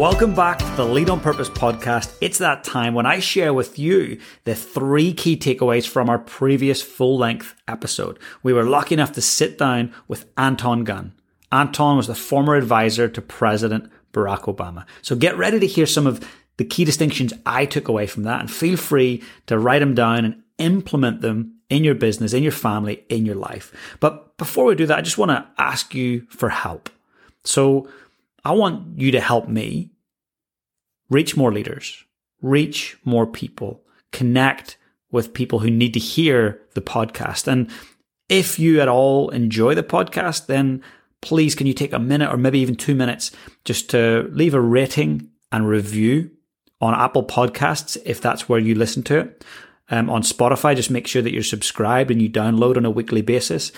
Welcome back to the Lead on Purpose podcast. It's that time when I share with you the three key takeaways from our previous full length episode. We were lucky enough to sit down with Anton Gunn. Anton was the former advisor to President Barack Obama. So get ready to hear some of the key distinctions I took away from that and feel free to write them down and implement them in your business, in your family, in your life. But before we do that, I just want to ask you for help. So I want you to help me reach more leaders, reach more people, connect with people who need to hear the podcast. And if you at all enjoy the podcast, then please can you take a minute or maybe even two minutes just to leave a rating and review on Apple Podcasts if that's where you listen to it. Um, on Spotify, just make sure that you're subscribed and you download on a weekly basis.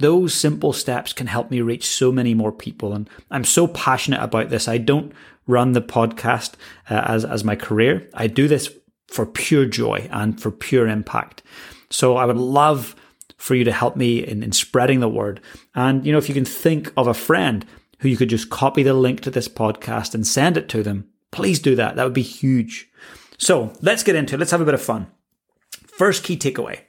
Those simple steps can help me reach so many more people. And I'm so passionate about this. I don't run the podcast uh, as, as my career. I do this for pure joy and for pure impact. So I would love for you to help me in, in spreading the word. And, you know, if you can think of a friend who you could just copy the link to this podcast and send it to them, please do that. That would be huge. So let's get into it. Let's have a bit of fun. First key takeaway.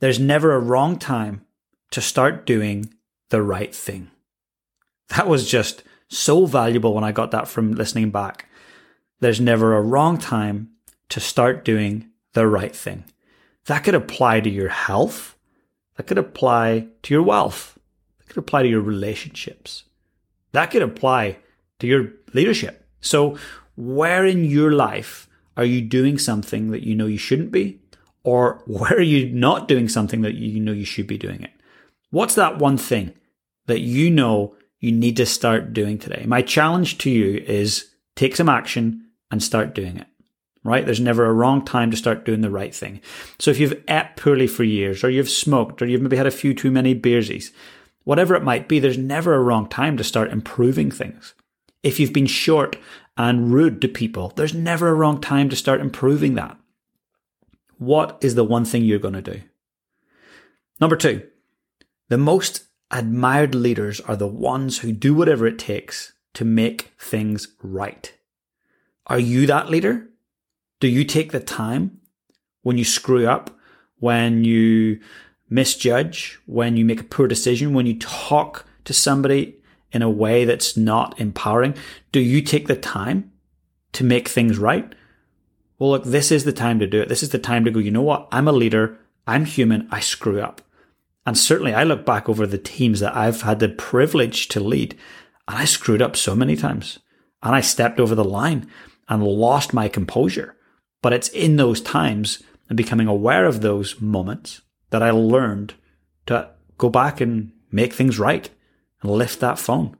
There's never a wrong time to start doing the right thing. That was just so valuable when I got that from listening back. There's never a wrong time to start doing the right thing. That could apply to your health. That could apply to your wealth. That could apply to your relationships. That could apply to your leadership. So where in your life are you doing something that you know you shouldn't be? Or where are you not doing something that you know you should be doing it? What's that one thing that you know you need to start doing today? My challenge to you is take some action and start doing it. Right? There's never a wrong time to start doing the right thing. So if you've ate poorly for years, or you've smoked, or you've maybe had a few too many beersies, whatever it might be, there's never a wrong time to start improving things. If you've been short and rude to people, there's never a wrong time to start improving that. What is the one thing you're going to do? Number two, the most admired leaders are the ones who do whatever it takes to make things right. Are you that leader? Do you take the time when you screw up, when you misjudge, when you make a poor decision, when you talk to somebody in a way that's not empowering? Do you take the time to make things right? Well, look, this is the time to do it. This is the time to go, you know what? I'm a leader. I'm human. I screw up. And certainly I look back over the teams that I've had the privilege to lead and I screwed up so many times and I stepped over the line and lost my composure. But it's in those times and becoming aware of those moments that I learned to go back and make things right and lift that phone.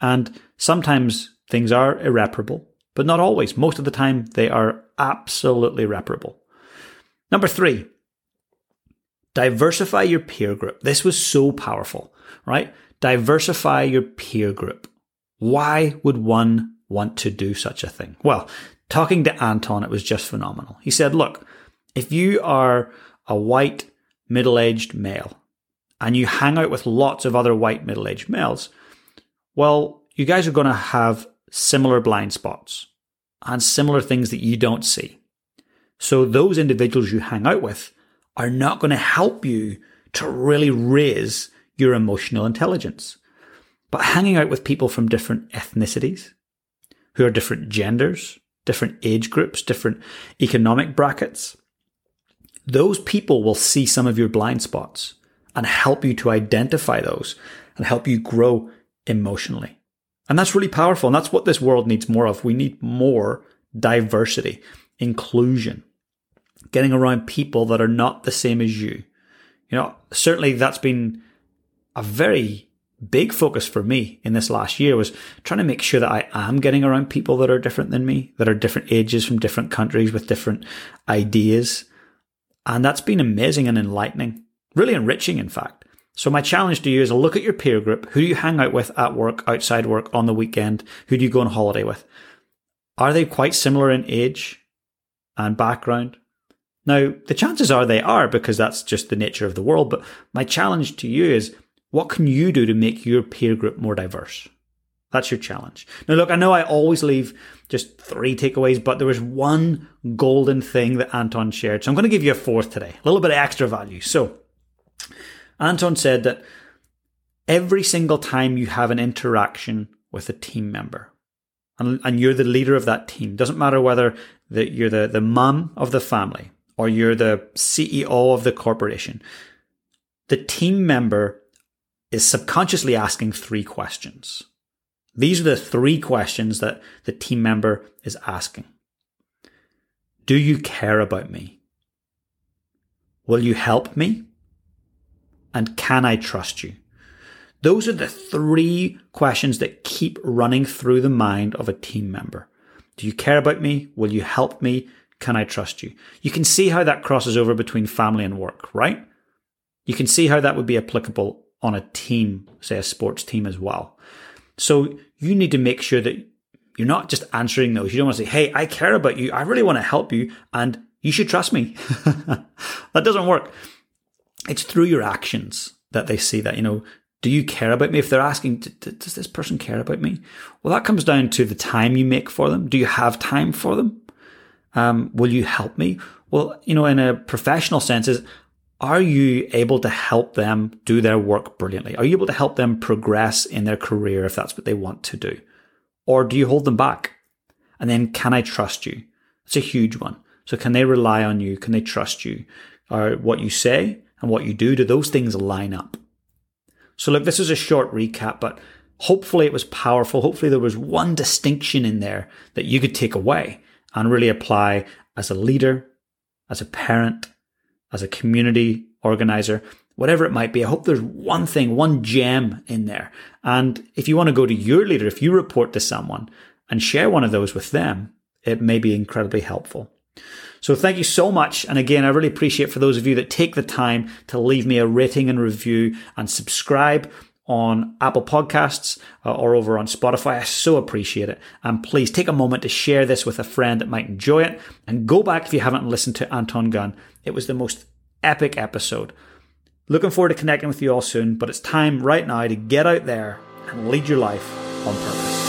And sometimes things are irreparable, but not always. Most of the time, they are absolutely reparable. Number three, Diversify your peer group. This was so powerful, right? Diversify your peer group. Why would one want to do such a thing? Well, talking to Anton, it was just phenomenal. He said, look, if you are a white middle aged male and you hang out with lots of other white middle aged males, well, you guys are going to have similar blind spots and similar things that you don't see. So those individuals you hang out with are not going to help you to really raise your emotional intelligence. But hanging out with people from different ethnicities, who are different genders, different age groups, different economic brackets, those people will see some of your blind spots and help you to identify those and help you grow emotionally. And that's really powerful. And that's what this world needs more of. We need more diversity, inclusion getting around people that are not the same as you. You know, certainly that's been a very big focus for me in this last year was trying to make sure that I am getting around people that are different than me, that are different ages from different countries with different ideas. And that's been amazing and enlightening, really enriching, in fact. So my challenge to you is look at your peer group. Who do you hang out with at work, outside work, on the weekend? Who do you go on holiday with? Are they quite similar in age and background? Now, the chances are they are because that's just the nature of the world. But my challenge to you is what can you do to make your peer group more diverse? That's your challenge. Now, look, I know I always leave just three takeaways, but there was one golden thing that Anton shared. So I'm going to give you a fourth today, a little bit of extra value. So Anton said that every single time you have an interaction with a team member, and, and you're the leader of that team, doesn't matter whether the, you're the, the mum of the family or you're the CEO of the corporation, the team member is subconsciously asking three questions. These are the three questions that the team member is asking. Do you care about me? Will you help me? And can I trust you? Those are the three questions that keep running through the mind of a team member. Do you care about me? Will you help me? Can I trust you? You can see how that crosses over between family and work, right? You can see how that would be applicable on a team, say a sports team as well. So you need to make sure that you're not just answering those. You don't want to say, Hey, I care about you. I really want to help you and you should trust me. that doesn't work. It's through your actions that they see that, you know, do you care about me? If they're asking, does this person care about me? Well, that comes down to the time you make for them. Do you have time for them? Um, will you help me? Well, you know, in a professional sense, is are you able to help them do their work brilliantly? Are you able to help them progress in their career if that's what they want to do? Or do you hold them back? And then, can I trust you? It's a huge one. So, can they rely on you? Can they trust you? Or what you say and what you do, do those things line up? So, look, this is a short recap, but hopefully it was powerful. Hopefully, there was one distinction in there that you could take away and really apply as a leader, as a parent, as a community organizer, whatever it might be. I hope there's one thing, one gem in there. And if you want to go to your leader, if you report to someone and share one of those with them, it may be incredibly helpful. So thank you so much. And again, I really appreciate for those of you that take the time to leave me a rating and review and subscribe on Apple Podcasts uh, or over on Spotify. I so appreciate it. And please take a moment to share this with a friend that might enjoy it. And go back if you haven't listened to Anton Gunn. It was the most epic episode. Looking forward to connecting with you all soon, but it's time right now to get out there and lead your life on purpose.